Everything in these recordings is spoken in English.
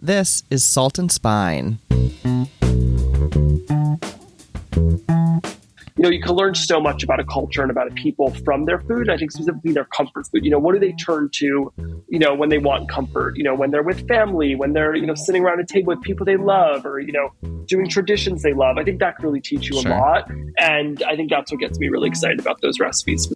This is Salt and Spine. you know, you can learn so much about a culture and about a people from their food. I think specifically their comfort food. You know, what do they turn to, you know, when they want comfort? You know, when they're with family, when they're, you know, sitting around a table with people they love or, you know, doing traditions they love. I think that can really teach you sure. a lot. And I think that's what gets me really excited about those recipes.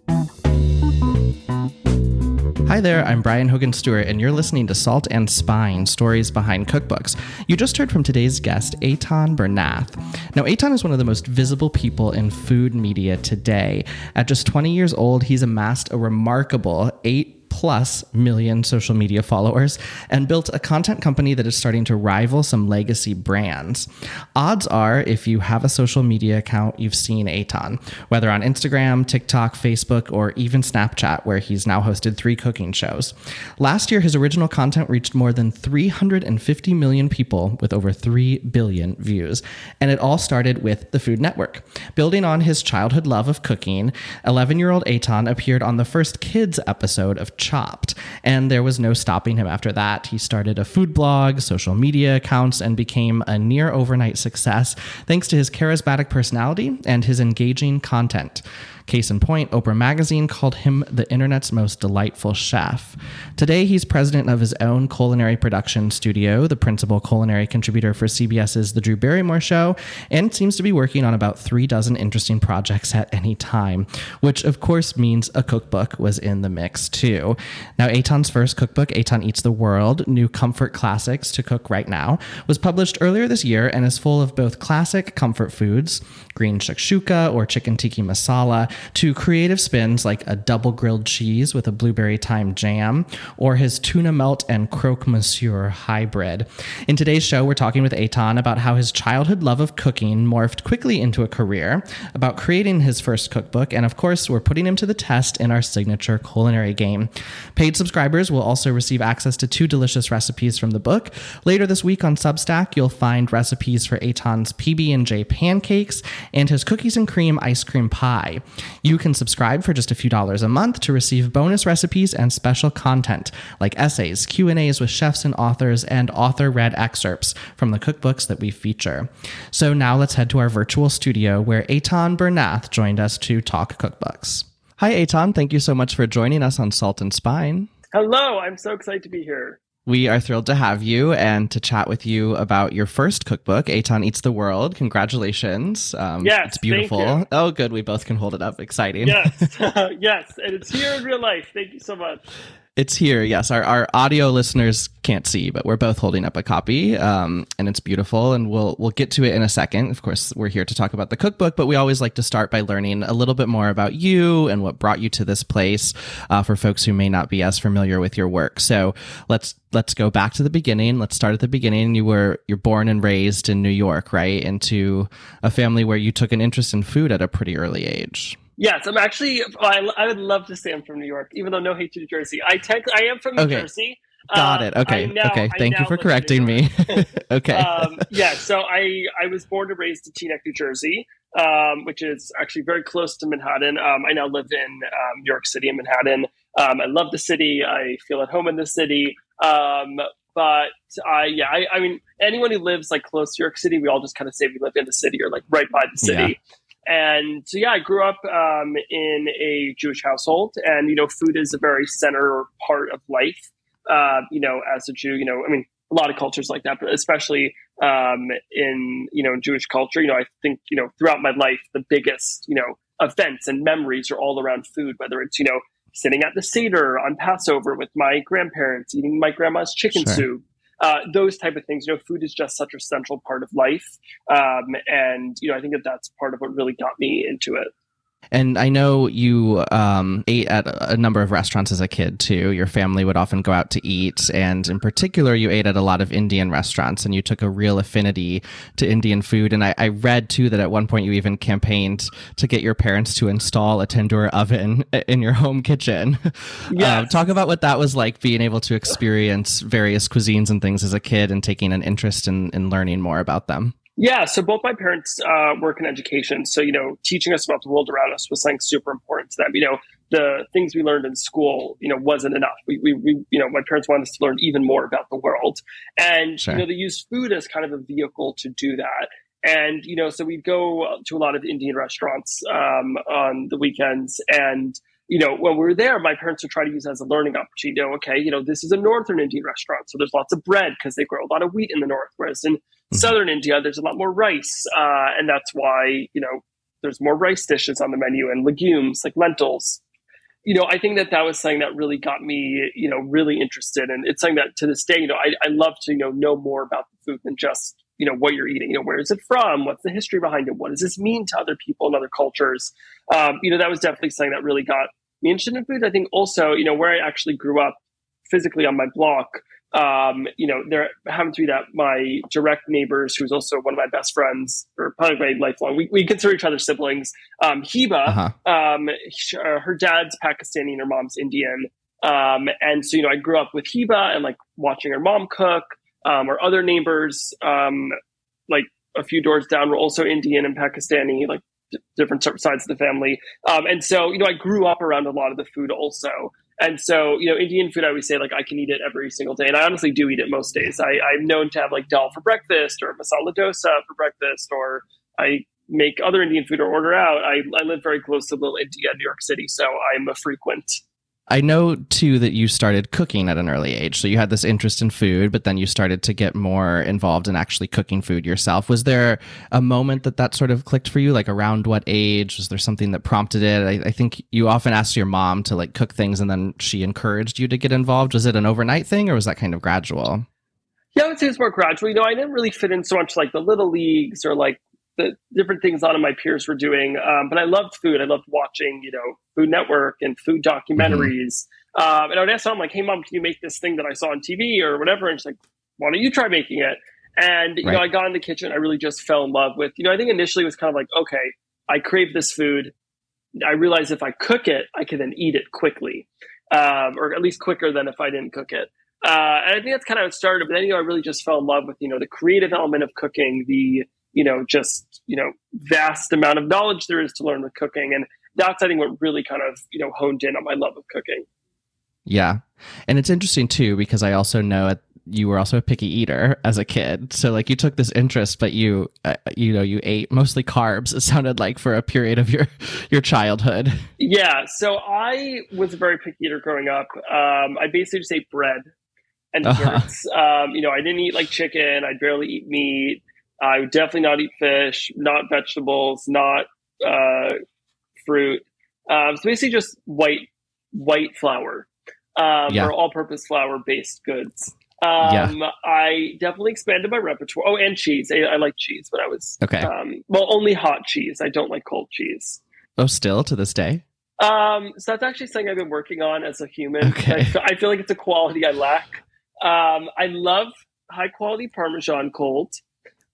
Hi there, I'm Brian Hogan Stewart, and you're listening to Salt and Spine Stories Behind Cookbooks. You just heard from today's guest, Eitan Bernath. Now, Eitan is one of the most visible people in food media today. At just 20 years old, he's amassed a remarkable eight plus million social media followers and built a content company that is starting to rival some legacy brands. Odds are, if you have a social media account, you've seen Eitan, whether on Instagram, TikTok, Facebook, or even Snapchat, where he's now hosted three cooking shows. Last year, his original content reached more than 350 million people with over 3 billion views. And it all started with the Food Network. Building on his childhood love of cooking, 11 year old Eitan appeared on the first kids episode of Chopped. And there was no stopping him after that. He started a food blog, social media accounts, and became a near overnight success thanks to his charismatic personality and his engaging content. Case in point, Oprah Magazine called him the internet's most delightful chef. Today, he's president of his own culinary production studio, the principal culinary contributor for CBS's The Drew Barrymore Show, and seems to be working on about three dozen interesting projects at any time, which of course means a cookbook was in the mix too. Now, Eitan's first cookbook, Eitan Eats the World New Comfort Classics to Cook Right Now, was published earlier this year and is full of both classic comfort foods, green shakshuka or chicken tikka masala, to creative spins like a double grilled cheese with a blueberry thyme jam or his tuna melt and croque monsieur hybrid. In today's show, we're talking with Eitan about how his childhood love of cooking morphed quickly into a career, about creating his first cookbook, and of course, we're putting him to the test in our signature culinary game. Paid subscribers will also receive access to two delicious recipes from the book. Later this week on Substack, you'll find recipes for Eitan's PB&J pancakes and his cookies and cream ice cream pie. You can subscribe for just a few dollars a month to receive bonus recipes and special content like essays, Q&As with chefs and authors, and author-read excerpts from the cookbooks that we feature. So now let's head to our virtual studio where Eitan Bernath joined us to talk cookbooks. Hi, Eitan. Thank you so much for joining us on Salt and Spine. Hello. I'm so excited to be here. We are thrilled to have you and to chat with you about your first cookbook, Eitan Eats the World. Congratulations. Um, yes. It's beautiful. Oh, good. We both can hold it up. Exciting. Yes. yes. And it's here in real life. Thank you so much. It's here, yes. Our, our audio listeners can't see, but we're both holding up a copy, um, and it's beautiful. And we'll we'll get to it in a second. Of course, we're here to talk about the cookbook, but we always like to start by learning a little bit more about you and what brought you to this place. Uh, for folks who may not be as familiar with your work, so let's let's go back to the beginning. Let's start at the beginning. You were you're born and raised in New York, right? Into a family where you took an interest in food at a pretty early age. Yes, I'm actually. I, I would love to say I'm from New York, even though no hate to New Jersey. I tech, I am from New okay. Jersey. Got uh, it. Okay. Now, okay. Thank you for correcting me. okay. Um, yeah. So I I was born and raised in Teaneck, New Jersey, um, which is actually very close to Manhattan. Um, I now live in um, New York City in Manhattan. Um, I love the city. I feel at home in the city. Um, but I yeah, I, I, mean, anyone who lives like close to New York City, we all just kind of say we live in the city or like right by the city. Yeah. And so, yeah, I grew up um, in a Jewish household, and you know, food is a very center part of life. Uh, you know, as a Jew, you know, I mean, a lot of cultures like that, but especially um, in you know Jewish culture, you know, I think you know throughout my life, the biggest you know events and memories are all around food. Whether it's you know sitting at the seder on Passover with my grandparents, eating my grandma's chicken sure. soup, uh, those type of things. You know, food is just such a central part of life, um, and you know, I think that that's part of what really got me into it. And I know you um, ate at a number of restaurants as a kid too. Your family would often go out to eat, and in particular, you ate at a lot of Indian restaurants, and you took a real affinity to Indian food. And I, I read too that at one point you even campaigned to get your parents to install a tandoor oven in your home kitchen. Yeah, uh, talk about what that was like, being able to experience various cuisines and things as a kid, and taking an interest in, in learning more about them. Yeah, so both my parents uh, work in education. So, you know, teaching us about the world around us was something super important to them. You know, the things we learned in school, you know, wasn't enough. We, we, we you know, my parents wanted us to learn even more about the world. And, sure. you know, they used food as kind of a vehicle to do that. And, you know, so we'd go to a lot of Indian restaurants um, on the weekends. And, you know, when we were there, my parents would try to use it as a learning opportunity. You know, okay, you know, this is a northern Indian restaurant. So there's lots of bread because they grow a lot of wheat in the north. Whereas in mm-hmm. southern India, there's a lot more rice. Uh, and that's why, you know, there's more rice dishes on the menu and legumes like lentils. You know, I think that that was something that really got me, you know, really interested. And it's something that to this day, you know, I, I love to, you know, know more about the food than just you know what you're eating you know where is it from what's the history behind it what does this mean to other people and other cultures um, you know that was definitely something that really got me interested in food i think also you know where i actually grew up physically on my block um, you know there happened to be that my direct neighbors who's also one of my best friends or probably my lifelong we, we consider each other siblings um, hiba uh-huh. um, uh, her dad's pakistani and her mom's indian um, and so you know i grew up with hiba and like watching her mom cook um, our other neighbors, um, like a few doors down, were also Indian and Pakistani, like d- different sides of the family. Um, and so, you know, I grew up around a lot of the food also. And so, you know, Indian food, I always say, like, I can eat it every single day. And I honestly do eat it most days. I, I'm known to have, like, dal for breakfast or masala dosa for breakfast, or I make other Indian food or order out. I, I live very close to Little India, New York City. So I'm a frequent I know too that you started cooking at an early age. So you had this interest in food, but then you started to get more involved in actually cooking food yourself. Was there a moment that that sort of clicked for you? Like around what age? Was there something that prompted it? I, I think you often asked your mom to like cook things and then she encouraged you to get involved. Was it an overnight thing or was that kind of gradual? Yeah, I would say it's more gradual. You know, I didn't really fit in so much like the little leagues or like the different things a lot of my peers were doing. Um, but I loved food. I loved watching, you know, Food Network and food documentaries. Mm-hmm. Um, and I would ask mom, like, hey, mom, can you make this thing that I saw on TV or whatever? And she's like, why don't you try making it? And, you right. know, I got in the kitchen. I really just fell in love with, you know, I think initially it was kind of like, okay, I crave this food. I realize if I cook it, I can then eat it quickly, um, or at least quicker than if I didn't cook it. Uh, and I think that's kind of how it started. But then, you know, I really just fell in love with, you know, the creative element of cooking, the, you know, just, you know, vast amount of knowledge there is to learn with cooking. And that's, I think, what really kind of, you know, honed in on my love of cooking. Yeah. And it's interesting too, because I also know at, you were also a picky eater as a kid. So like you took this interest, but you, uh, you know, you ate mostly carbs. It sounded like for a period of your, your childhood. Yeah. So I was a very picky eater growing up. Um, I basically just ate bread and desserts. Uh-huh. Um, you know, I didn't eat like chicken. I barely eat meat. I would definitely not eat fish, not vegetables, not uh, fruit. Um, so basically, just white white flour um, yeah. or all-purpose flour-based goods. Um, yeah. I definitely expanded my repertoire. Oh, and cheese. I, I like cheese, but I was okay. Um, well, only hot cheese. I don't like cold cheese. Oh, still to this day. Um, so that's actually something I've been working on as a human. Okay. I, feel, I feel like it's a quality I lack. Um, I love high quality Parmesan cold.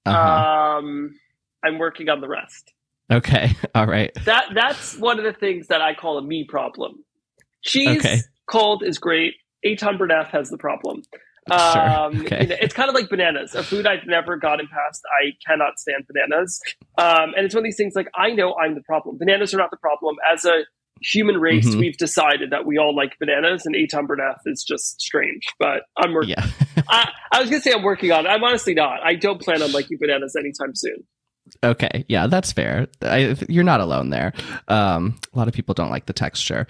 Uh-huh. Um, I'm working on the rest. Okay. All right. That that's one of the things that I call a me problem. Cheese okay. cold is great. Eitan Bernath has the problem. Sure. Um, okay. You know, it's kind of like bananas, a food I've never gotten past. I cannot stand bananas. Um, and it's one of these things like, I know I'm the problem. Bananas are not the problem. As a human race, mm-hmm. we've decided that we all like bananas, and Eitan Bernath is just strange. But I'm working. Yeah. I, I was gonna say I'm working on it. I'm honestly not. I don't plan on liking bananas anytime soon. Okay, yeah, that's fair. I, you're not alone there. Um, a lot of people don't like the texture,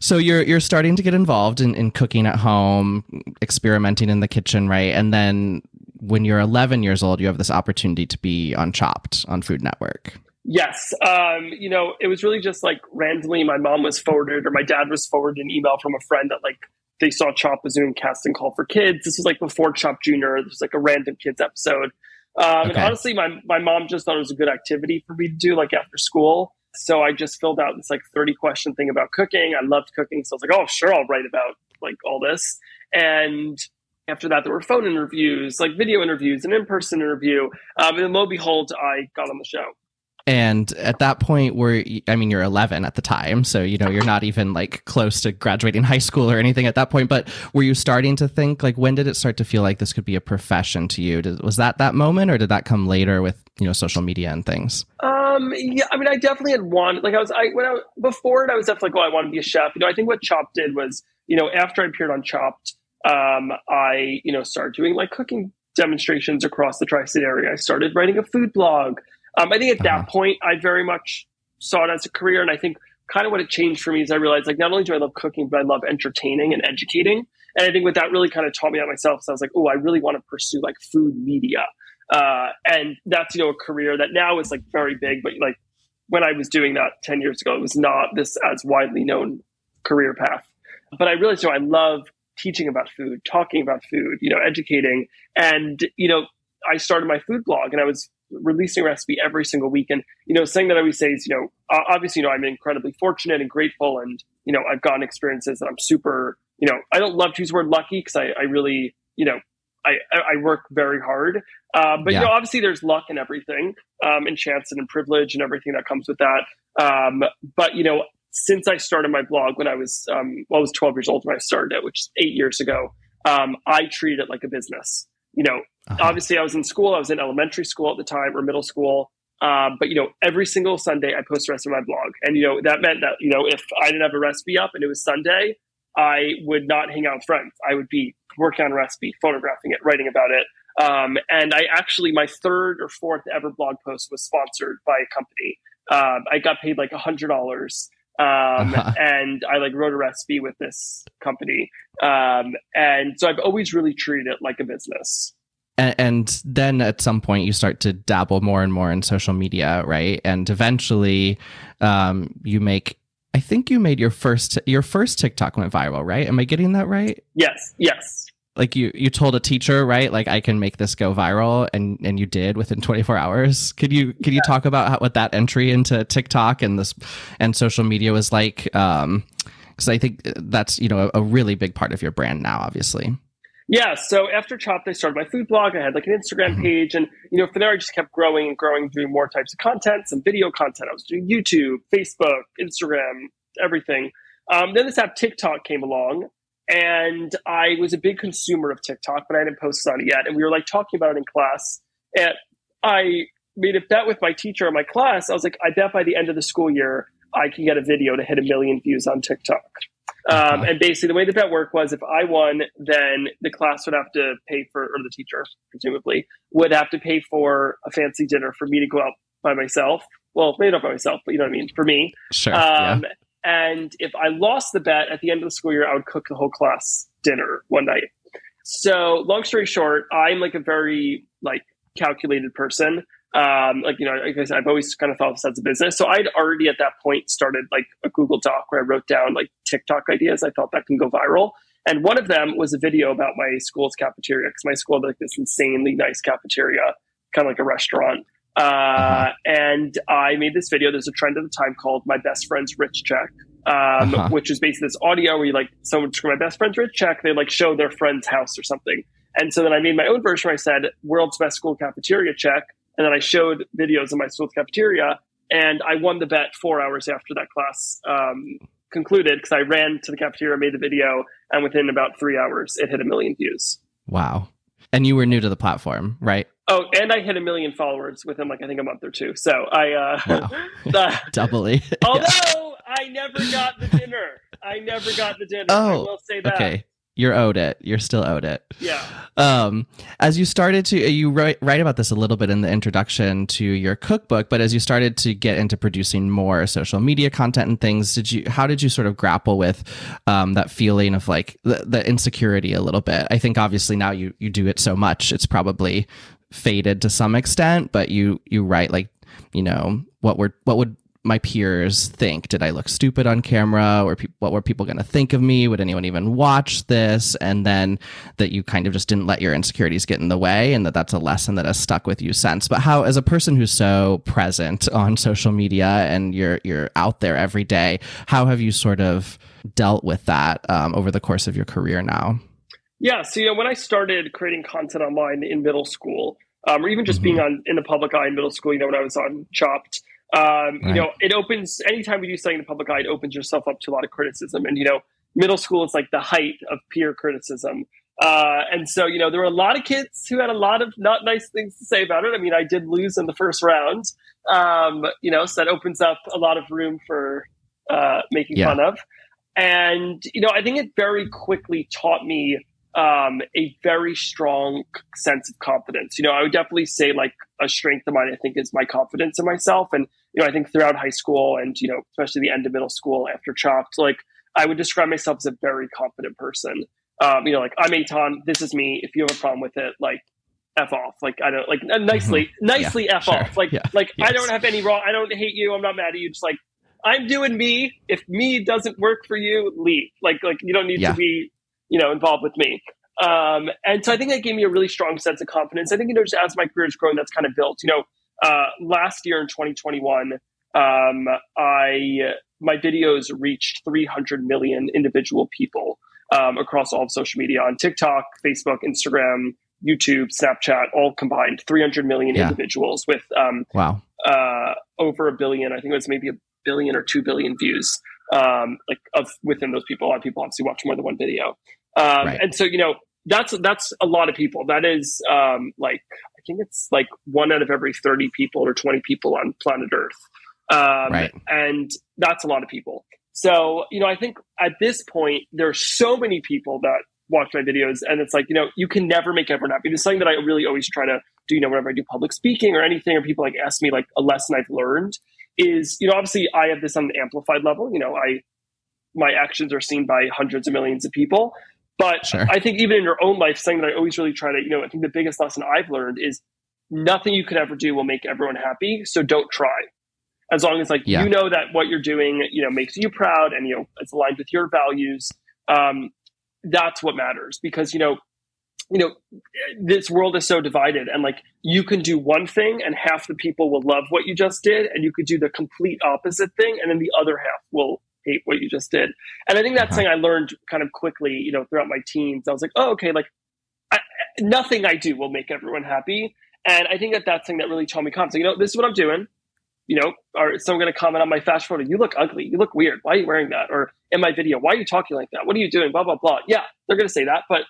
so you're you're starting to get involved in, in cooking at home, experimenting in the kitchen, right? And then when you're 11 years old, you have this opportunity to be on Chopped on Food Network. Yes. Um, you know, it was really just like randomly my mom was forwarded or my dad was forwarded an email from a friend that like they saw Chop a Zoom casting call for kids. This was like before Chopped Junior. There's like a random kids episode. Um, okay. And honestly, my, my mom just thought it was a good activity for me to do like after school. So I just filled out this like 30 question thing about cooking. I loved cooking. So I was like, oh, sure, I'll write about like all this. And after that, there were phone interviews, like video interviews, an in person interview. Um, and lo and behold, I got on the show. And at that point, where I mean, you're 11 at the time, so you know you're not even like close to graduating high school or anything at that point. But were you starting to think like when did it start to feel like this could be a profession to you? Did, was that that moment, or did that come later with you know social media and things? Um, yeah, I mean, I definitely had one. Like I was, I when I before it, I was definitely like, oh, I want to be a chef. You know, I think what Chopped did was, you know, after I appeared on Chopped, um, I you know started doing like cooking demonstrations across the tri-state area. I started writing a food blog. Um, I think at that uh-huh. point, I very much saw it as a career, and I think kind of what it changed for me is I realized like not only do I love cooking, but I love entertaining and educating. And I think what that really kind of taught me about myself. So I was like, oh, I really want to pursue like food media. Uh, and that's, you know, a career that now is like very big, but like when I was doing that 10 years ago, it was not this as widely known career path. But I realized, you know, I love teaching about food, talking about food, you know, educating. And, you know, I started my food blog and I was releasing a recipe every single week. And, you know, saying that I always say is, you know, obviously, you know, I'm incredibly fortunate and grateful. And, you know, I've gotten experiences that I'm super, you know, I don't love to use the word lucky because I, I really, you know, I, I work very hard. Uh, but, yeah. you know, obviously there's luck and everything, um, and chance and privilege and everything that comes with that. Um, but, you know, since I started my blog when I was, um, well, I was 12 years old when I started it, which is eight years ago, um, I treat it like a business. You know, uh-huh. obviously I was in school, I was in elementary school at the time or middle school. Um, but you know, every single Sunday I post a recipe on my blog, and you know that meant that you know if I didn't have a recipe up and it was Sunday, I would not hang out with friends. I would be working on a recipe, photographing it, writing about it. Um, and I actually, my third or fourth ever blog post was sponsored by a company. Um, I got paid like a hundred dollars. Um, uh-huh. and I like wrote a recipe with this company. Um, and so I've always really treated it like a business. And, and then at some point you start to dabble more and more in social media, right? And eventually, um, you make I think you made your first your first TikTok went viral, right? Am I getting that right? Yes, yes. Like you you told a teacher, right? Like I can make this go viral and and you did within 24 hours. Could you could yeah. you talk about how, what that entry into TikTok and this and social media was like um cuz I think that's, you know, a, a really big part of your brand now obviously. Yeah, so after Chopped, I started my food blog. I had like an Instagram page, and you know, from there, I just kept growing and growing, doing more types of content, some video content. I was doing YouTube, Facebook, Instagram, everything. Um, then this app TikTok came along, and I was a big consumer of TikTok, but I hadn't posted on it yet. And we were like talking about it in class, and I made a bet with my teacher in my class. I was like, I bet by the end of the school year, I can get a video to hit a million views on TikTok. Um, and basically, the way the bet worked was if I won, then the class would have to pay for, or the teacher, presumably, would have to pay for a fancy dinner for me to go out by myself. Well, maybe not by myself, but you know what I mean, for me. Sure. Um, yeah. And if I lost the bet at the end of the school year, I would cook the whole class dinner one night. So, long story short, I'm like a very like calculated person. Um, like, you know, like I said, I've always kind of thought of this as a business. So I'd already at that point started like a Google Doc where I wrote down like TikTok ideas. I thought that can go viral. And one of them was a video about my school's cafeteria because my school had like this insanely nice cafeteria, kind of like a restaurant. Uh. And I made this video. There's a trend at the time called My Best Friend's Rich Check, um, uh-huh. which is basically this audio where you like someone my best friend's rich check. They like show their friend's house or something. And so then I made my own version where I said, World's Best School Cafeteria Check and then I showed videos in my school's cafeteria, and I won the bet four hours after that class um, concluded because I ran to the cafeteria, made the video, and within about three hours, it hit a million views. Wow. And you were new to the platform, right? Oh, and I hit a million followers within like I think a month or two. So I uh wow. uh, doubly. although I never got the dinner. I never got the dinner. Oh, I will say that. Okay you're owed it. You're still owed it. Yeah. Um, as you started to, you write, write about this a little bit in the introduction to your cookbook, but as you started to get into producing more social media content and things, did you, how did you sort of grapple with um, that feeling of like the, the insecurity a little bit? I think obviously now you, you do it so much, it's probably faded to some extent, but you, you write like, you know, what were, what would my peers think? Did I look stupid on camera? Or pe- what were people going to think of me? Would anyone even watch this? And then that you kind of just didn't let your insecurities get in the way, and that that's a lesson that has stuck with you since. But how, as a person who's so present on social media and you're you're out there every day, how have you sort of dealt with that um, over the course of your career now? Yeah, so you know, when I started creating content online in middle school, um, or even just mm-hmm. being on in the public eye in middle school, you know, when I was on Chopped um, right. You know, it opens anytime we do something in the public eye, it opens yourself up to a lot of criticism. And you know, middle school is like the height of peer criticism. Uh, and so, you know, there were a lot of kids who had a lot of not nice things to say about it. I mean, I did lose in the first round, um, you know, so that opens up a lot of room for uh, making yeah. fun of. And, you know, I think it very quickly taught me um, a very strong sense of confidence. You know, I would definitely say like a strength of mine, I think, is my confidence in myself. And, you know, I think throughout high school and, you know, especially the end of middle school after Chopped, like I would describe myself as a very confident person. Um, you know, like I'm Eitan, this is me. If you have a problem with it, like f off. Like I don't like nicely, mm-hmm. nicely yeah, f sure. off. Like yeah. like yes. I don't have any wrong. I don't hate you. I'm not mad at you. Just like I'm doing me. If me doesn't work for you, leave. Like like you don't need yeah. to be you know involved with me. Um, and so I think that gave me a really strong sense of confidence. I think you know just as my career is growing, that's kind of built. You know, uh, last year in 2021, um, I my videos reached 300 million individual people um, across all of social media on TikTok, Facebook, Instagram, YouTube, Snapchat, all combined, 300 million yeah. individuals with um, wow uh, over a billion. I think it was maybe a billion or two billion views. Um, like of within those people, a lot of people obviously watch more than one video, um, right. and so you know that's that's a lot of people. That is um, like I think it's like one out of every 30 people or 20 people on planet Earth. Um, right. And that's a lot of people. So, you know, I think at this point, there are so many people that watch my videos, and it's like, you know, you can never make everyone happy. Is something that I really always try to do, you know, whenever I do public speaking or anything, or people like ask me like a lesson I've learned is, you know, obviously I have this on an amplified level. You know, I, my actions are seen by hundreds of millions of people. But sure. I think even in your own life, something that I always really try to, you know, I think the biggest lesson I've learned is nothing you could ever do will make everyone happy. So don't try as long as like yeah. you know that what you're doing you know makes you proud and you know it's aligned with your values um, that's what matters because you know you know this world is so divided and like you can do one thing and half the people will love what you just did and you could do the complete opposite thing and then the other half will hate what you just did and i think that's uh-huh. something i learned kind of quickly you know throughout my teens i was like oh okay like I, nothing i do will make everyone happy and i think that that's something that really taught me confidence you know this is what i'm doing you know, or someone going to comment on my fashion photo, you look ugly, you look weird. Why are you wearing that? Or in my video, why are you talking like that? What are you doing? Blah blah blah. Yeah, they're going to say that, but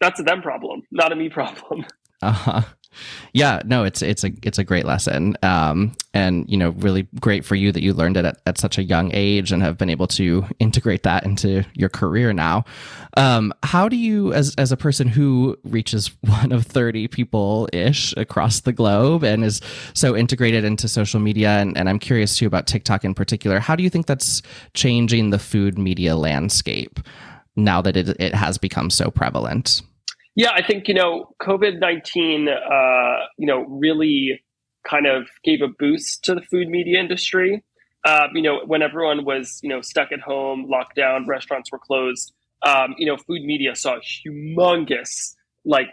that's a them problem, not a me problem. Uh huh yeah no it's it's a it's a great lesson. Um, and you know really great for you that you learned it at, at such a young age and have been able to integrate that into your career now. Um, how do you as as a person who reaches one of 30 people ish across the globe and is so integrated into social media and, and i'm curious too about tiktok in particular how do you think that's changing the food media landscape now that it, it has become so prevalent yeah, I think you know COVID nineteen, uh, you know, really kind of gave a boost to the food media industry. Uh, you know, when everyone was you know stuck at home, locked down, restaurants were closed. Um, you know, food media saw a humongous, like,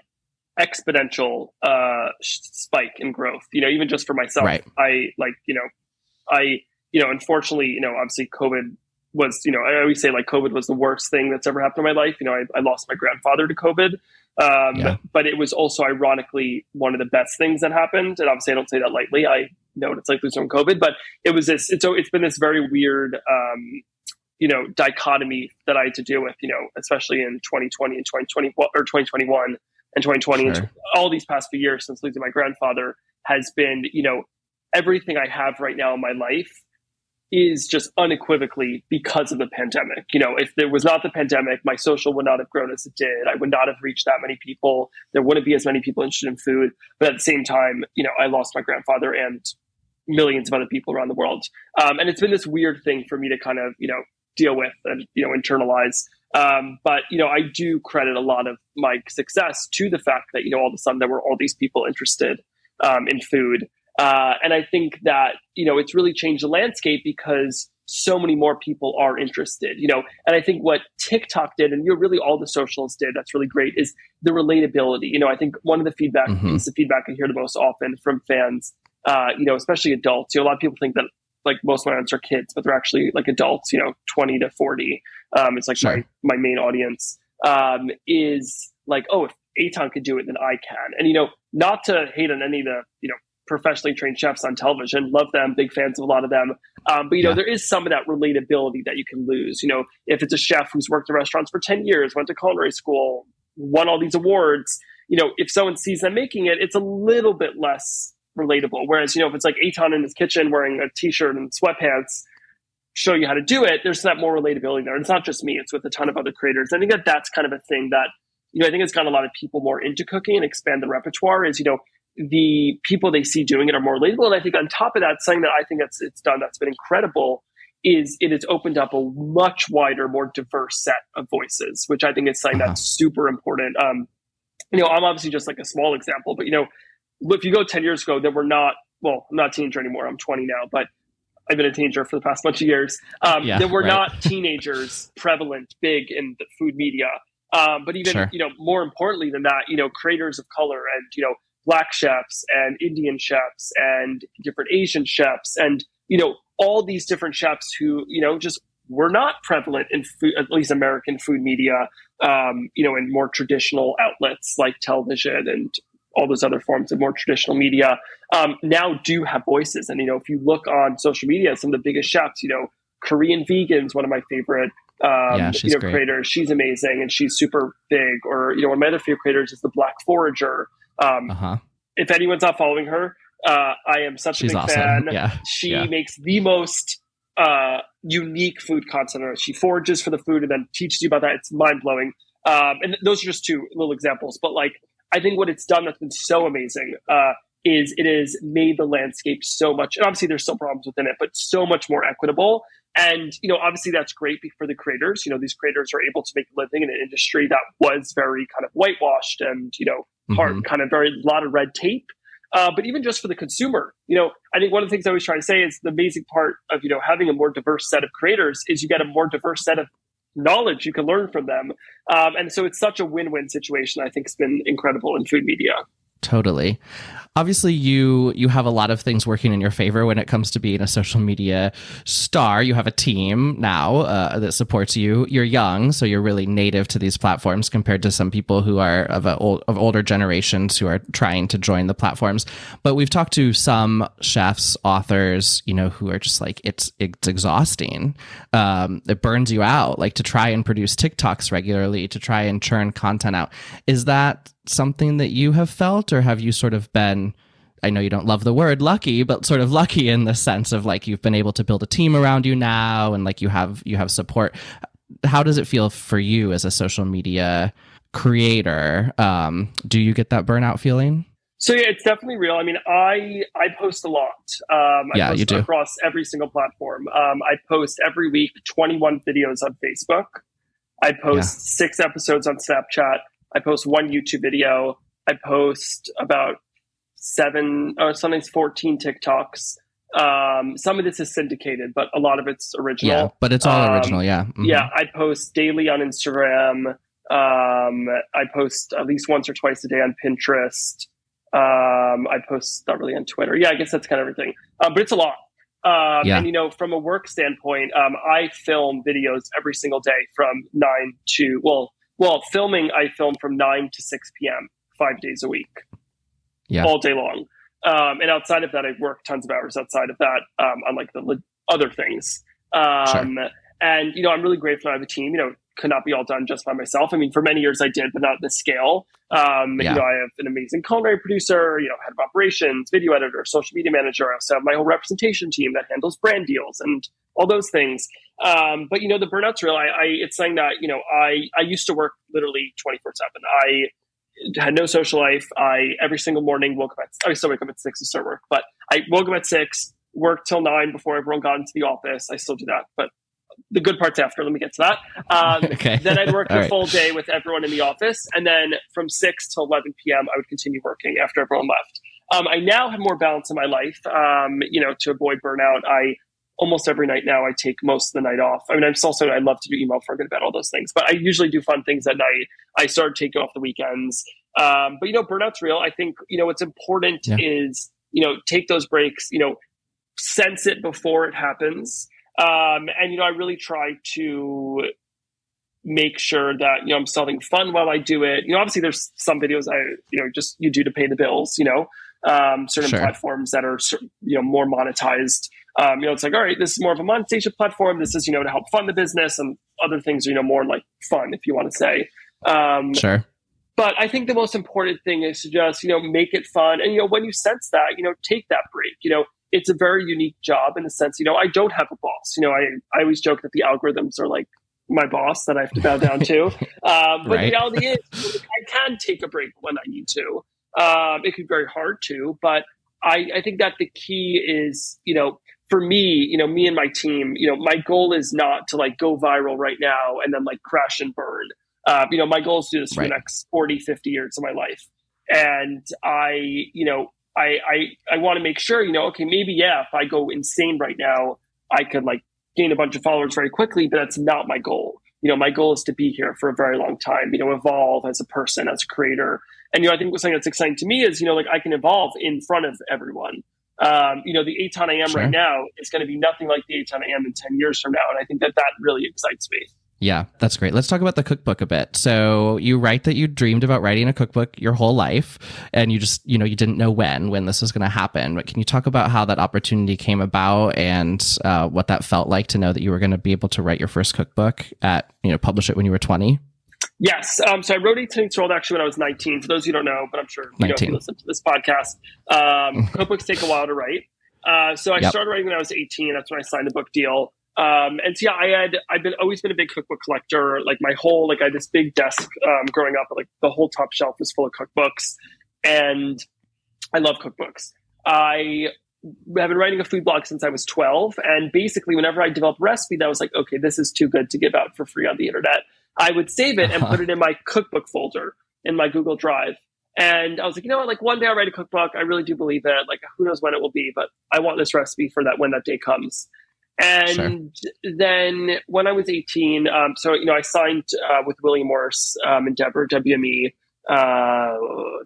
exponential uh, spike in growth. You know, even just for myself, right. I like you know, I you know, unfortunately, you know, obviously COVID was you know, I always say like COVID was the worst thing that's ever happened in my life. You know, I, I lost my grandfather to COVID. Um, yeah. But it was also ironically one of the best things that happened. And obviously, I don't say that lightly. I know what it's like losing COVID, but it was this. It's it's been this very weird, um, you know, dichotomy that I had to deal with. You know, especially in 2020 and 2020 or 2021 and 2020 sure. and all these past few years since losing my grandfather has been, you know, everything I have right now in my life is just unequivocally because of the pandemic. You know, if there was not the pandemic, my social would not have grown as it did. I would not have reached that many people. There wouldn't be as many people interested in food. But at the same time, you know, I lost my grandfather and millions of other people around the world. Um, and it's been this weird thing for me to kind of, you know, deal with and, you know, internalize. Um, but, you know, I do credit a lot of my success to the fact that, you know, all of a sudden there were all these people interested um, in food. Uh, and I think that, you know, it's really changed the landscape because so many more people are interested, you know, and I think what TikTok did and you know, really all the socials did that's really great is the relatability. You know, I think one of the feedback mm-hmm. is the feedback I hear the most often from fans, uh, you know, especially adults. You know, a lot of people think that like most of my audience are kids, but they're actually like adults, you know, 20 to 40. Um, it's like sure. my, my main audience, um, is like, oh, if Eitan could do it, then I can. And, you know, not to hate on any of the, you know, professionally trained chefs on television. Love them, big fans of a lot of them. Um, but you know, there is some of that relatability that you can lose. You know, if it's a chef who's worked in restaurants for ten years, went to culinary school, won all these awards, you know, if someone sees them making it, it's a little bit less relatable. Whereas, you know, if it's like Eitan in his kitchen wearing a t-shirt and sweatpants, show you how to do it, there's that more relatability there. And it's not just me, it's with a ton of other creators. I think that that's kind of a thing that, you know, I think has gotten a lot of people more into cooking and expand the repertoire is, you know, the people they see doing it are more relatable. And I think on top of that, something that I think that's it's done that's been incredible is it has opened up a much wider, more diverse set of voices, which I think is something uh-huh. that's super important. Um, you know, I'm obviously just like a small example, but you know, if you go 10 years ago, there were not, well, I'm not a teenager anymore. I'm 20 now, but I've been a teenager for the past bunch of years. Um, yeah, there were right. not teenagers prevalent big in the food media. Um, but even, sure. you know, more importantly than that, you know, creators of color and, you know, black chefs and Indian chefs and different Asian chefs and, you know, all these different chefs who, you know, just were not prevalent in food, at least American food media, um, you know, in more traditional outlets like television and all those other forms of more traditional media um, now do have voices. And, you know, if you look on social media, some of the biggest chefs, you know, Korean Vegan's one of my favorite um, yeah, you know, great. creators. She's amazing and she's super big. Or, you know, one of my other favorite creators is the Black Forager. Um, uh-huh. If anyone's not following her, uh, I am such she's a big awesome. fan. Yeah. She yeah. makes the most uh, unique food content. She forages for the food and then teaches you about that. It's mind blowing. Um, and those are just two little examples. But like, I think what it's done that's been so amazing uh, is it has made the landscape so much. And obviously, there's still problems within it, but so much more equitable. And you know, obviously, that's great for the creators. You know, these creators are able to make a living in an industry that was very kind of whitewashed and you know, hard, mm-hmm. kind of very a lot of red tape. Uh, but even just for the consumer, you know, I think one of the things I always try to say is the amazing part of you know having a more diverse set of creators is you get a more diverse set of knowledge you can learn from them. Um, and so it's such a win-win situation. I think it's been incredible in food media. Totally. Obviously you you have a lot of things working in your favor when it comes to being a social media star. You have a team now uh, that supports you. You're young so you're really native to these platforms compared to some people who are of, old, of older generations who are trying to join the platforms. But we've talked to some chefs authors you know who are just like it's it's exhausting. Um, it burns you out like to try and produce tiktoks regularly to try and churn content out. Is that something that you have felt or have you sort of been I know you don't love the word lucky, but sort of lucky in the sense of like you've been able to build a team around you now and like you have you have support. How does it feel for you as a social media creator? Um, do you get that burnout feeling? So yeah, it's definitely real. I mean, I I post a lot. Um, I yeah, post you do across every single platform. Um, I post every week 21 videos on Facebook. I post yeah. six episodes on Snapchat. I post one YouTube video. I post about seven or sometimes 14 TikToks. Um, some of this is syndicated, but a lot of it's original. Yeah, but it's all um, original. Yeah. Mm-hmm. Yeah. I post daily on Instagram. Um, I post at least once or twice a day on Pinterest. Um, I post not really on Twitter. Yeah, I guess that's kind of everything. Um, but it's a lot. Um, yeah. And you know, from a work standpoint, um, I film videos every single day from nine to well, well, filming I film from nine to six p.m. five days a week yeah. all day long. Um, and outside of that, I work tons of hours outside of that um, on like the le- other things. Um, sure. And you know, I'm really grateful I have a team. You know, could not be all done just by myself. I mean, for many years I did, but not at this scale. Um, yeah. You know, I have an amazing culinary producer, you know, head of operations, video editor, social media manager. I also have my whole representation team that handles brand deals and all those things. Um, but you know, the burnout's real. I, I, it's saying that you know, I I used to work literally 24 seven. I had no social life. I every single morning woke up at I still wake up at six to start work, but I woke up at six, worked till nine before everyone got into the office. I still do that, but the good parts after. Let me get to that. Um, okay. then I'd work the right. full day with everyone in the office, and then from six to eleven p.m. I would continue working after everyone left. Um, I now have more balance in my life. Um, you know, to avoid burnout, I almost every night now I take most of the night off. I mean, I'm also I love to do email for a good bed, all those things, but I usually do fun things at night. I start taking off the weekends. Um, but you know, burnout's real. I think you know what's important yeah. is you know take those breaks. You know, sense it before it happens. Um, and you know, I really try to make sure that you know I'm having fun while I do it. You know, obviously there's some videos I you know just you do to pay the bills. You know, um, certain sure. platforms that are you know more monetized. Um, you know, it's like all right, this is more of a monetization platform. This is you know to help fund the business, and other things are you know more like fun, if you want to say. Um, sure. But I think the most important thing is to just you know make it fun, and you know when you sense that, you know take that break. You know, it's a very unique job in the sense, you know, I don't have a boss. You know, I I always joke that the algorithms are like my boss that I have to bow down to. Um, but right. the reality is, I can take a break when I need to. Um, it could be very hard to, but I, I think that the key is, you know, for me, you know, me and my team, you know, my goal is not to like go viral right now and then like crash and burn. Uh, you know, my goal is to do this right. for the next 40, 50 years of my life. And I, you know, I, I, I want to make sure, you know, okay, maybe, yeah, if I go insane right now, I could like gain a bunch of followers very quickly, but that's not my goal. You know, my goal is to be here for a very long time, you know, evolve as a person, as a creator. And, you know, I think something that's exciting to me is, you know, like I can evolve in front of everyone. Um, you know, the Eitan I am sure. right now is going to be nothing like the Eitan I am in 10 years from now. And I think that that really excites me. Yeah, that's great. Let's talk about the cookbook a bit. So you write that you dreamed about writing a cookbook your whole life and you just, you know, you didn't know when, when this was going to happen. But can you talk about how that opportunity came about and uh, what that felt like to know that you were going to be able to write your first cookbook at, you know, publish it when you were 20? Yes. Um, so I wrote 18 Weeks Old actually when I was 19. For those who don't know, but I'm sure you 19. know if you listen to this podcast, um, cookbooks take a while to write. Uh, so I yep. started writing when I was 18. That's when I signed the book deal. Um, and so yeah, I had I've been always been a big cookbook collector. Like my whole like I had this big desk um, growing up. Like the whole top shelf was full of cookbooks, and I love cookbooks. I have been writing a food blog since I was 12, and basically whenever I developed a recipe that was like, okay, this is too good to give out for free on the internet, I would save it and put it in my cookbook folder in my Google Drive. And I was like, you know what? Like one day I'll write a cookbook. I really do believe it. Like who knows when it will be, but I want this recipe for that when that day comes. And sure. then when I was 18, um, so, you know, I signed uh, with William Morris um, Endeavor, WME, uh,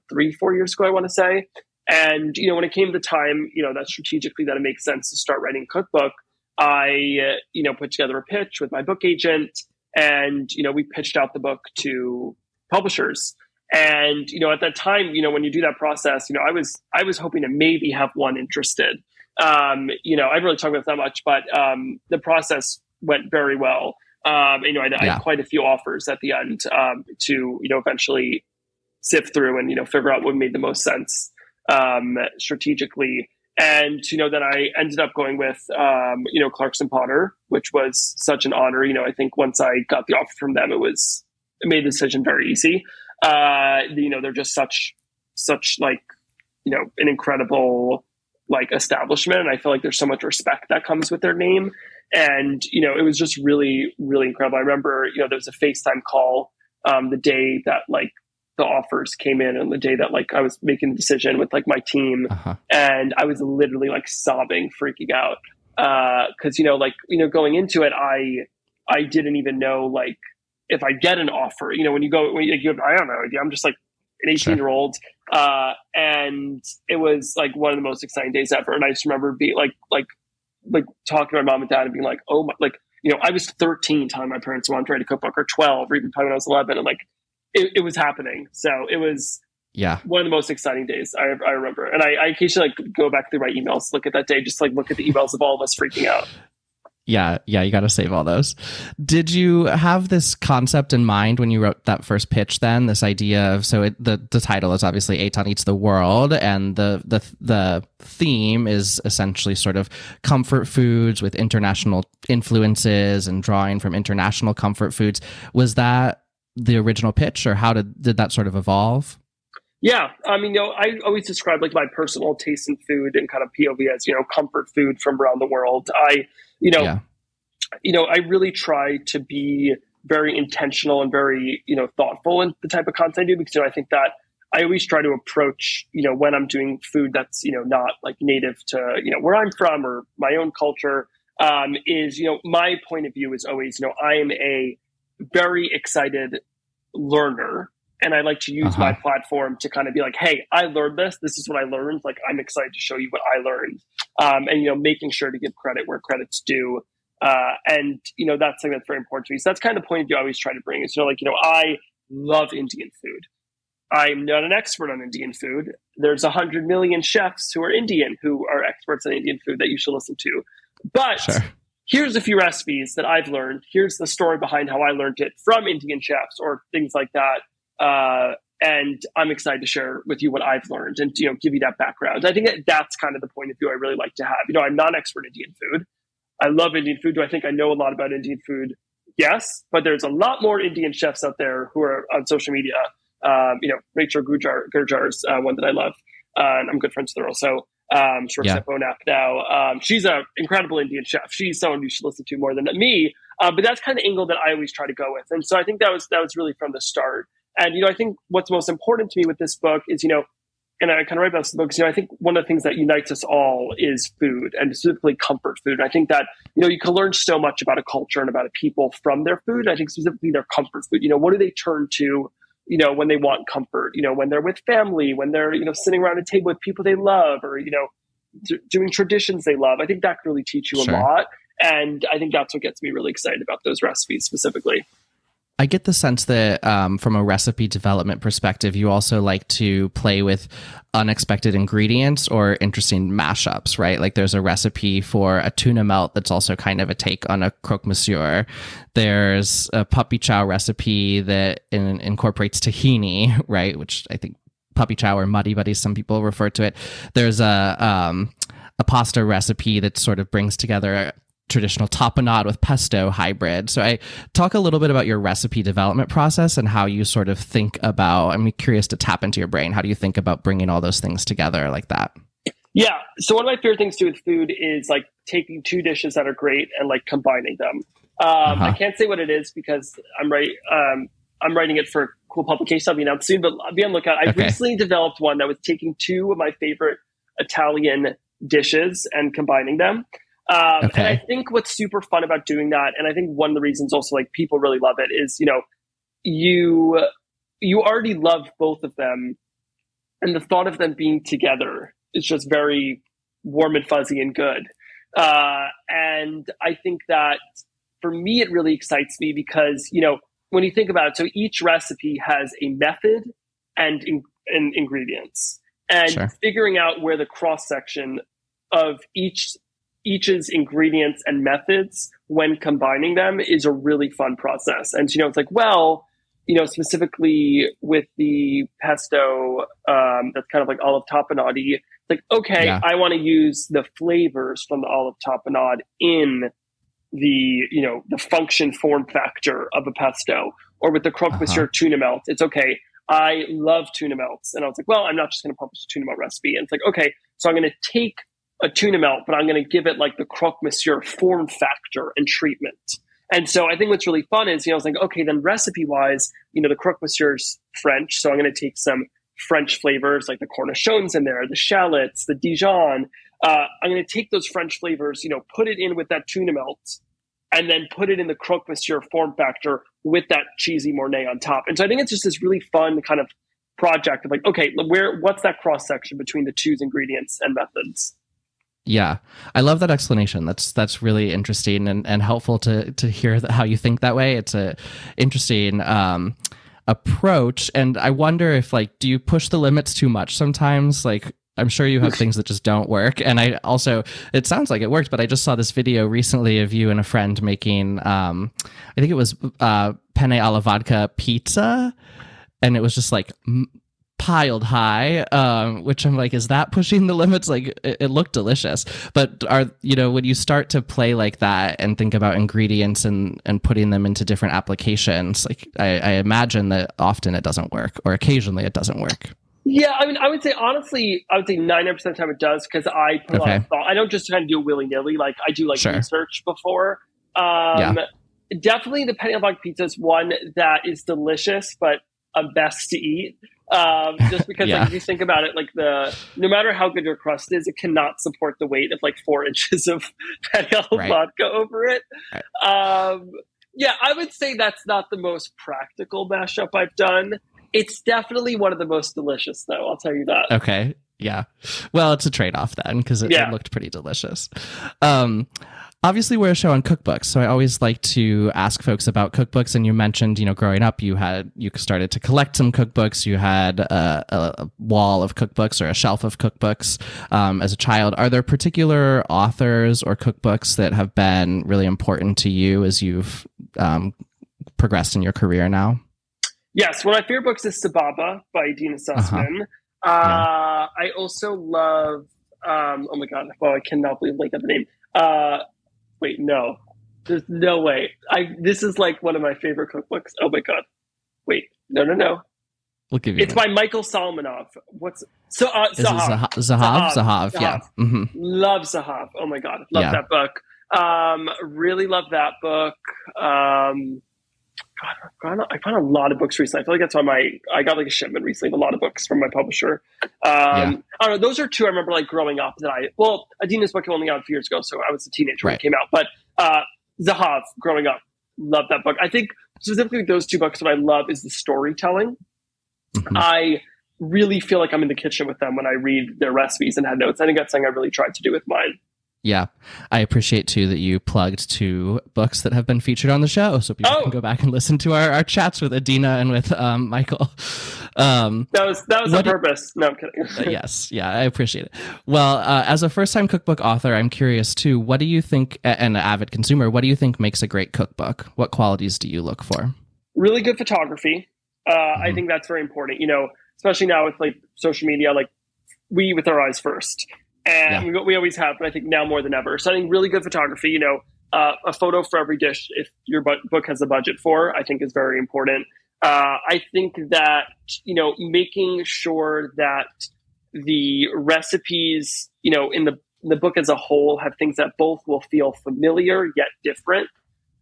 three, four years ago, I want to say. And, you know, when it came to time, you know, that strategically that it makes sense to start writing a cookbook, I, uh, you know, put together a pitch with my book agent and, you know, we pitched out the book to publishers. And, you know, at that time, you know, when you do that process, you know, I was, I was hoping to maybe have one interested um, you know, I really talk about that much, but um, the process went very well. Um, you know, I, yeah. I, had quite a few offers at the end um, to, you know, eventually sift through and, you know, figure out what made the most sense um, strategically. And, you know, then I ended up going with, um, you know, Clarkson Potter, which was such an honor. You know, I think once I got the offer from them, it was, it made the decision very easy. Uh, you know, they're just such, such like, you know, an incredible like establishment. And I feel like there's so much respect that comes with their name. And, you know, it was just really, really incredible. I remember, you know, there was a FaceTime call um, the day that like the offers came in and the day that like I was making the decision with like my team. Uh-huh. And I was literally like sobbing, freaking out. Uh, cause you know, like, you know, going into it, I, I didn't even know like if I get an offer, you know, when you go, when you, you have, I don't know, I'm just like an 18 year old. Uh, and it was like one of the most exciting days ever. And I just remember being like, like, like talking to my mom and dad and being like, oh my, like, you know, I was 13 telling my parents I wanted to write a cookbook or 12 or even probably when I was 11 and like it, it was happening. So it was, yeah, one of the most exciting days I, I remember. And I, I occasionally like go back through my emails, look at that day, just like look at the emails of all of us freaking out yeah, yeah, you got to save all those. Did you have this concept in mind when you wrote that first pitch? Then this idea of so it, the the title is obviously Eitan eats the world, and the the the theme is essentially sort of comfort foods with international influences and drawing from international comfort foods. Was that the original pitch, or how did did that sort of evolve? Yeah, I mean, you know, I always describe like my personal taste in food and kind of POV as you know comfort food from around the world. I you know, yeah. you know, I really try to be very intentional and very, you know, thoughtful in the type of content I do because you know, I think that I always try to approach, you know, when I'm doing food that's, you know, not like native to, you know, where I'm from or my own culture, um, is, you know, my point of view is always, you know, I am a very excited learner and I like to use uh-huh. my platform to kind of be like, hey, I learned this. This is what I learned. Like, I'm excited to show you what I learned. Um, and, you know, making sure to give credit where credit's due. Uh, and, you know, that's something that's very important to me. So that's kind of the point of view I always try to bring is, you know, like, you know, I love Indian food. I'm not an expert on Indian food. There's a hundred million chefs who are Indian who are experts on Indian food that you should listen to. But sure. here's a few recipes that I've learned. Here's the story behind how I learned it from Indian chefs or things like that. Uh, and I'm excited to share with you what I've learned and you know give you that background. I think that that's kind of the point of view I really like to have. You know, I'm not an expert in Indian food. I love Indian food. Do I think I know a lot about Indian food? Yes, but there's a lot more Indian chefs out there who are on social media. Um, you know, Rachel Gurjar, Gurjar's uh, one that I love, uh, and I'm good friends with her also. Um, she works yeah. at Bon App now. Um, she's an incredible Indian chef. She's someone you should listen to more than me. Uh, but that's kind of the angle that I always try to go with, and so I think that was that was really from the start. And you know, I think what's most important to me with this book is you know and I kind of write about this book you know I think one of the things that unites us all is food and specifically comfort food. And I think that you know you can learn so much about a culture and about a people from their food. I think specifically their comfort food. You know, what do they turn to? You know, when they want comfort. You know, when they're with family, when they're you know sitting around a table with people they love, or you know, d- doing traditions they love. I think that can really teach you sure. a lot. And I think that's what gets me really excited about those recipes specifically. I get the sense that um, from a recipe development perspective, you also like to play with unexpected ingredients or interesting mashups, right? Like there's a recipe for a tuna melt that's also kind of a take on a croque monsieur. There's a puppy chow recipe that in, incorporates tahini, right? Which I think puppy chow or muddy buddies, some people refer to it. There's a um, a pasta recipe that sort of brings together traditional tapenade with pesto hybrid. So I talk a little bit about your recipe development process and how you sort of think about. I'm curious to tap into your brain. How do you think about bringing all those things together like that? Yeah. So one of my favorite things to do with food is like taking two dishes that are great and like combining them. Um, uh-huh. I can't say what it is because I'm right. Um, I'm writing it for a cool publication I'll be announced soon, but I'll be on lookout. I okay. recently developed one that was taking two of my favorite Italian dishes and combining them. Um, okay. And I think what's super fun about doing that, and I think one of the reasons also like people really love it is, you know, you you already love both of them, and the thought of them being together is just very warm and fuzzy and good. Uh, and I think that for me, it really excites me because you know when you think about it, so each recipe has a method and, in, and ingredients, and sure. figuring out where the cross section of each each's ingredients and methods when combining them is a really fun process. And you know, it's like, well, you know, specifically with the pesto, um, that's kind of like olive tapenade. It's like, okay, yeah. I want to use the flavors from the olive tapenade in the you know the function form factor of a pesto. Or with the croque uh-huh. monsieur tuna melt, it's okay. I love tuna melts, and I was like, well, I'm not just going to publish a tuna melt recipe. And it's like, okay, so I'm going to take a tuna melt, but I'm going to give it like the croque monsieur form factor and treatment. And so I think what's really fun is, you know, I was like, okay, then recipe wise, you know, the croque monsieur's French. So I'm going to take some French flavors like the cornichons in there, the shallots, the Dijon. Uh, I'm going to take those French flavors, you know, put it in with that tuna melt and then put it in the croque monsieur form factor with that cheesy Mornay on top. And so I think it's just this really fun kind of project of like, okay, where, what's that cross section between the two ingredients and methods? Yeah, I love that explanation. That's that's really interesting and, and helpful to to hear how you think that way. It's a interesting um, approach, and I wonder if like, do you push the limits too much sometimes? Like, I'm sure you have things that just don't work. And I also, it sounds like it worked, but I just saw this video recently of you and a friend making, um, I think it was uh, penne alla vodka pizza, and it was just like piled high um, which i'm like is that pushing the limits like it, it, looked delicious but are you know when you start to play like that and think about ingredients and and putting them into different applications like i, I imagine that often it doesn't work or occasionally it doesn't work yeah, I mean, I would say honestly, I would say ninety percent of the time it does because I put okay. a lot of thought. I don't just kind of do willy nilly. Like I do like sure. research before. Um, yeah. Definitely, the penne vodka pizza is one that is delicious, but a best to eat. Um, just because yeah. like if you think about it, like the no matter how good your crust is, it cannot support the weight of like four inches of penne right. vodka over it. Right. Um, yeah, I would say that's not the most practical mashup I've done. It's definitely one of the most delicious, though. I'll tell you that. Okay. Yeah. Well, it's a trade off then because it, yeah. it, looked pretty delicious. Um, obviously we're a show on cookbooks so i always like to ask folks about cookbooks. And you mentioned you know growing up you had you started to collect some cookbooks. You had a, a wall of cookbooks or a shelf of cookbooks. Um, as a child are there particular authors or cookbooks that have been really important to you as you've um, progressed in your career now? Yes. One of my favorite books is sababa by dina sussman. Uh-huh. uh, yeah. i also love um, oh my god well i cannot believe like the name. Uh, Wait, no. There's no way. I this is like one of my favorite cookbooks. Oh my god. Wait, no, no, no. We'll give you. It's by Michael Solomonov. What's so uh, Zahav. Zahav? Zahav, Zahav, yeah. Mm-hmm. Love Zahav. Oh my god, love yeah. that book. Um, really love that book. Um, God, I found a lot of books recently. I feel like that's why my I got like a shipment recently of a lot of books from my publisher. Um, yeah. I don't know. Those are two I remember like growing up that I well, Adeena's book only out a few years ago, so I was a teenager right. when it came out. But uh, Zahav, growing up, loved that book. I think specifically those two books that I love is the storytelling. Mm-hmm. I really feel like I'm in the kitchen with them when I read their recipes and head notes. I think that's something I really tried to do with mine. Yeah, I appreciate too that you plugged two books that have been featured on the show, so people oh. can go back and listen to our, our chats with Adeena and with um, Michael. Um, that was that was on purpose. No, I'm kidding. uh, yes, yeah, I appreciate it. Well, uh, as a first time cookbook author, I'm curious too. What do you think, and an avid consumer, what do you think makes a great cookbook? What qualities do you look for? Really good photography. Uh, mm-hmm. I think that's very important. You know, especially now with like social media, like we with our eyes first and yeah. we, we always have, but I think now more than ever. So I think really good photography. You know, uh, a photo for every dish, if your bu- book has a budget for, I think is very important. Uh, I think that you know making sure that the recipes, you know, in the the book as a whole, have things that both will feel familiar yet different.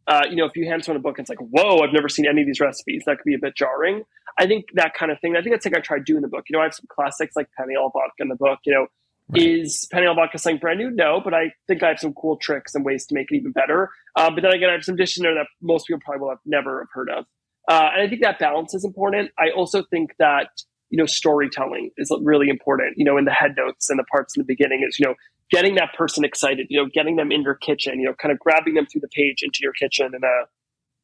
Uh, you know, if you hand someone a book, and it's like, whoa, I've never seen any of these recipes. That could be a bit jarring. I think that kind of thing. I think that's like I tried doing the book. You know, I have some classics like penne al vodka in the book. You know, Right. Is Penne al vodka something brand new? No, but I think I have some cool tricks and ways to make it even better. Um, but then again, I have some dishes in there that most people probably will have never have heard of. Uh, and I think that balance is important. I also think that you know storytelling is really important. You know, in the head notes and the parts in the beginning is you know getting that person excited. You know, getting them in your kitchen. You know, kind of grabbing them through the page into your kitchen in a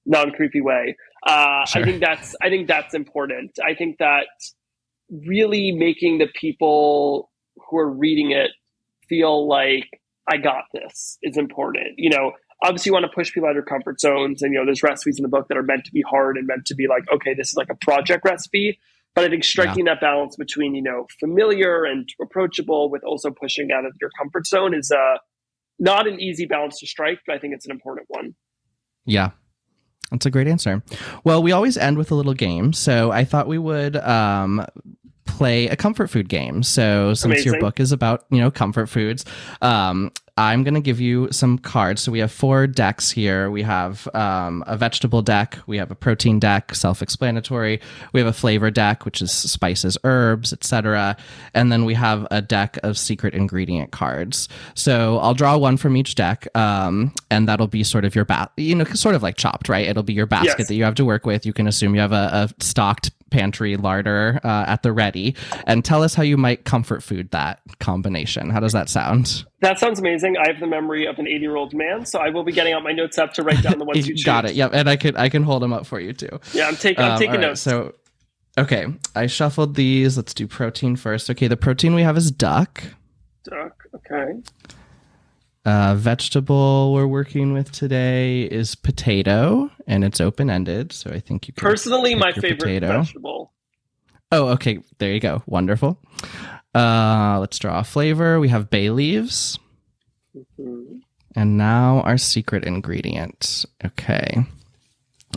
non creepy way. Uh, sure. I think that's I think that's important. I think that really making the people who are reading it feel like I got this is important. You know, obviously you want to push people out of their comfort zones and you know there's recipes in the book that are meant to be hard and meant to be like okay this is like a project recipe but i think striking yeah. that balance between you know familiar and approachable with also pushing out of your comfort zone is uh not an easy balance to strike but i think it's an important one yeah that's a great answer well we always end with a little game so i thought we would um play a comfort food game. So since Amazing. your book is about, you know, comfort foods, um, I'm going to give you some cards. So we have four decks here. We have um, a vegetable deck, we have a protein deck, self-explanatory. We have a flavor deck, which is spices, herbs, etc. And then we have a deck of secret ingredient cards. So I'll draw one from each deck, um, and that'll be sort of your bat, you know, sort of like chopped, right? It'll be your basket yes. that you have to work with. You can assume you have a, a stocked pantry larder uh, at the ready and tell us how you might comfort food that combination. How does that sound? That sounds amazing. I have the memory of an 80 year old man, so I will be getting out my notes app to write down the ones you choose. Got it. Yep, and I can I can hold them up for you too. Yeah, I'm taking I'm um, taking right, notes. So, okay, I shuffled these. Let's do protein first. Okay, the protein we have is duck. Duck. Okay. Uh, vegetable we're working with today is potato, and it's open ended. So I think you can personally my favorite potato. vegetable. Oh, okay. There you go. Wonderful. Uh, let's draw a flavor. We have bay leaves, mm-hmm. and now our secret ingredient. Okay,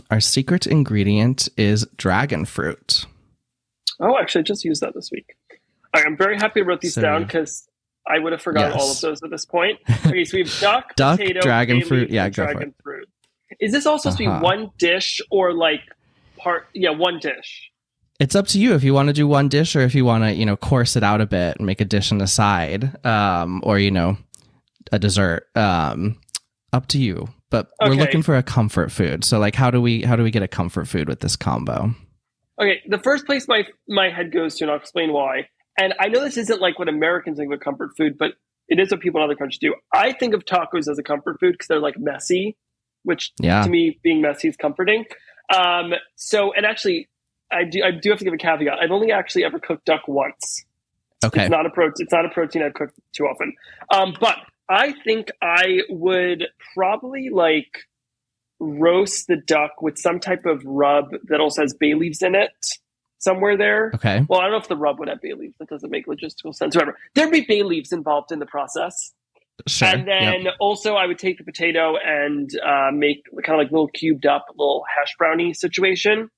our secret ingredient is dragon fruit. Oh, actually, I just used that this week. I'm very happy I wrote these so, down because I would have forgotten yes. all of those at this point. Okay, so we have duck, duck, potato, dragon fruit. Yeah, dragon fruit. Is this also supposed uh-huh. to be uh-huh. one dish or like part? Yeah, one dish. It's up to you if you want to do one dish or if you want to, you know, course it out a bit and make a dish on the side, um, or you know, a dessert. Um, up to you. But okay. we're looking for a comfort food. So, like, how do we how do we get a comfort food with this combo? Okay, the first place my my head goes to, and I'll explain why and I know this isn't like what Americans think of comfort food, but It is what people in other countries do. I think of tacos as a comfort food because they're like messy, which Yeah. to me being messy is comforting. Um, so, and actually, I do I do have to give a caveat. I've only actually ever cooked duck once. Okay. It's not a protein. It's not a protein I've cooked too often. Um, but I think I would probably like roast the duck with some type of rub that also has bay leaves in it somewhere there. Okay. Well, I don't know if the rub would have bay leaves. That doesn't make logistical sense. Whatever. There'd be bay leaves involved in the process. Sure. And then Yep. also, I would take the potato and uh, make kind of like little cubed up little hash brownie situation.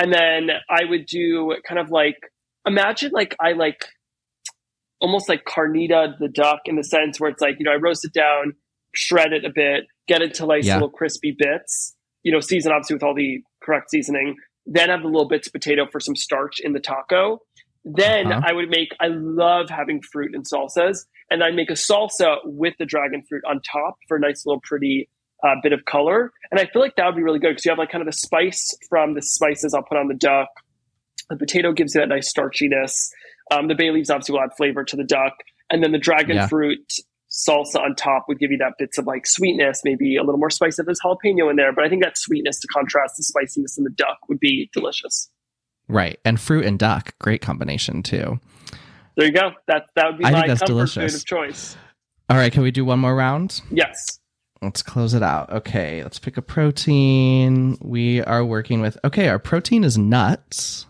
And then I would do kind of like imagine like I like almost like carnita the duck in the sense where it's like you know I roast it down, shred it a bit, get it to nice Yeah. little crispy bits. You know, season obviously with all the correct seasoning. Then have the little bits of potato for some starch in the taco. Then Uh-huh. I would make. I love having fruit and salsas, and I'd make a salsa with the dragon fruit on top for a nice little pretty uh, bit of color. And I feel like that would be really good because you have like kind of the spice from the spices I'll put on the duck. The potato gives you that nice starchiness. Um, the bay leaves obviously will add flavor to the duck, and then the dragon Yeah. fruit salsa on top would give you that bits of like sweetness, maybe a little more spice if there's jalapeno in there. But I think that sweetness to contrast the spiciness in the duck would be delicious. Right. And fruit and duck, great combination too. There you go. That that would be I think my that's comfort delicious. food of choice. All right, can we do one more round? Yes. Let's close it out. Okay, let's pick a protein. We are working with Okay, our protein is nuts.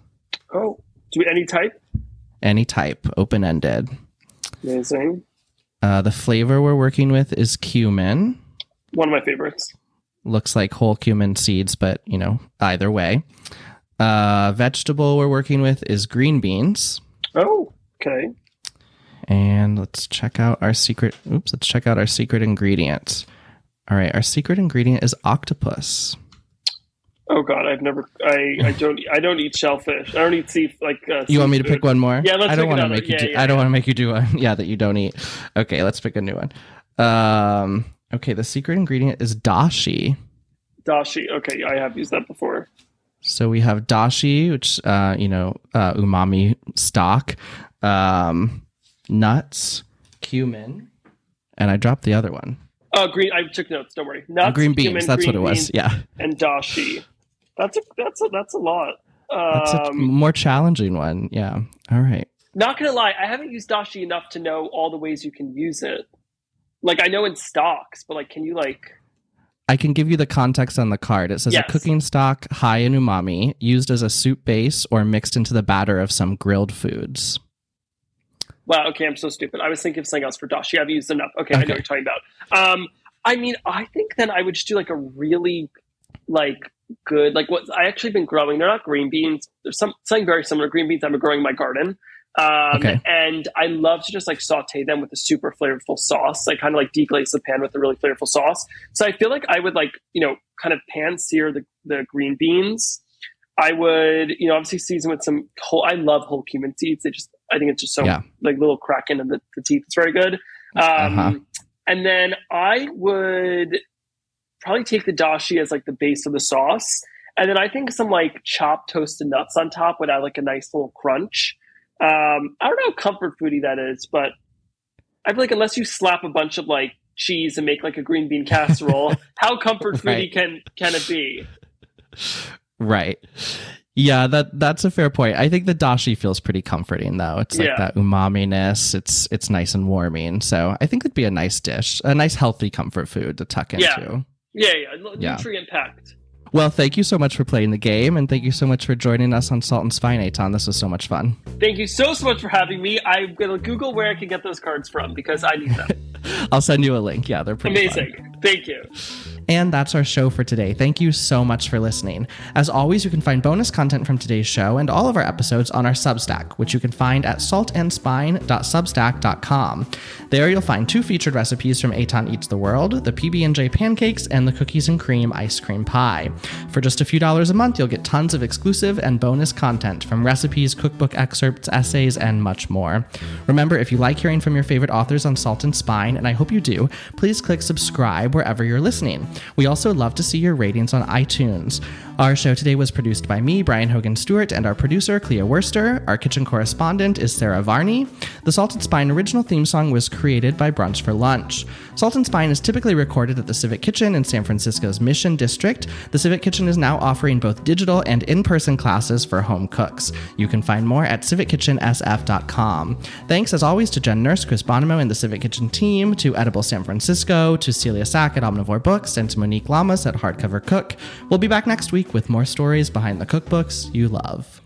Oh, do any type? Any type, open-ended. Amazing. Uh, the flavor we're working with is cumin. One of my favorites. Looks like whole cumin seeds, but you know, either way. Uh, vegetable we're working with is green beans. Oh, okay. And let's check out our secret. Oops, let's check out our secret ingredient. All right, our secret ingredient is octopus. Oh God, I've never. I, I don't. I don't eat shellfish. I don't eat sea. Like uh, You want me to seafood. pick one more? Yeah, let's I don't want to make you. Yeah, do, yeah, I don't yeah. want to make you do one. Yeah, that you don't eat. Okay, let's pick a new one. Um. Okay, the secret ingredient is dashi. Dashi. Okay, I have used that before. So we have dashi, which uh, you know, uh, umami stock, um, nuts, cumin, and I dropped the other one. Oh, green. I took notes. Don't worry. Nuts, green beans. cumin, that's green what it was. beans, Yeah, And dashi. That's a. That's a. That's a lot. that's a Um, more challenging one. Yeah. All right. not gonna lie, I haven't used dashi enough to know all the ways you can use it. Like I know in stocks, but like, can you like? I can give you the context on the card. It says Yes. a cooking stock high in umami, used as a soup base or mixed into the batter of some grilled foods. Wow. Okay, I'm so stupid. I was thinking of something else for dashi. I've used enough. Okay, I know what you're talking about. Um, I mean, I think then I would just do like a really like good like what I actually been growing. They're not green beans. There's some something very similar to green beans I'm growing in my garden. Um, Okay. and I love to just like saute them with a super flavorful sauce, like kind of like deglaze the pan with a really flavorful sauce. So I feel like I would like, you know, kind of pan sear the, the green beans. I would, you know, obviously season with some whole, I love whole cumin seeds. They just, I think it's just so Yeah. like little crack into the, the teeth. It's very good. Um, Uh-huh. and then I would probably take the dashi as like the base of the sauce. And then I think some like chopped toasted nuts on top would add like a nice little crunch. Um, I don't know how comfort foody that is, but I feel like unless you slap a bunch of like cheese and make like a green bean casserole, how comfort foody Right. can can it be? Right. Yeah, that that's a fair point. I think the dashi feels pretty comforting though. It's like Yeah. that umami-ness. It's it's nice and warming. So I think it'd be a nice dish, a nice healthy comfort food to tuck into. Yeah. Yeah, yeah, nutrient packed. Well, thank you so much for playing the game, and thank you so much for joining us on Salt and Spine, Eitan. This was so much fun. Thank you so so much for having me. I'm gonna Google where I can get those cards from because I need them. I'll send you a link. Yeah, they're pretty fun. Thank you. And that's our show for today. Thank you so much for listening. As always, you can find bonus content from today's show and all of our episodes on our Substack, which you can find at saltandspine.substack.com. There you'll find two featured recipes from Eitan Eats the World, the PB&J pancakes and the cookies and cream ice cream pie. For just a few dollars a month, you'll get tons of exclusive and bonus content from recipes, cookbook excerpts, essays, and much more. Remember, if you like hearing from your favorite authors on Salt and Spine, and I hope you do, please click subscribe wherever you're listening. We also love to see your ratings on iTunes. Our show today was produced by me, Brian Hogan Stewart, and our producer, Clea Worster. Our kitchen correspondent is Sarah Varney. The Salt and Spine original theme song was created by Brunch for Lunch. Salt and Spine is typically recorded at the Civic Kitchen in San Francisco's Mission District. The Civic Kitchen is now offering both digital and in person classes for home cooks. You can find more at civickitchensf.com. Thanks, as always, to Jen Nurse, Chris Bonomo, and the Civic Kitchen team, to Edible San Francisco, to Celia Sack at Omnivore Books, and to Monique Lamas at Hardcover Cook. We'll be back next week with more stories behind the cookbooks you love.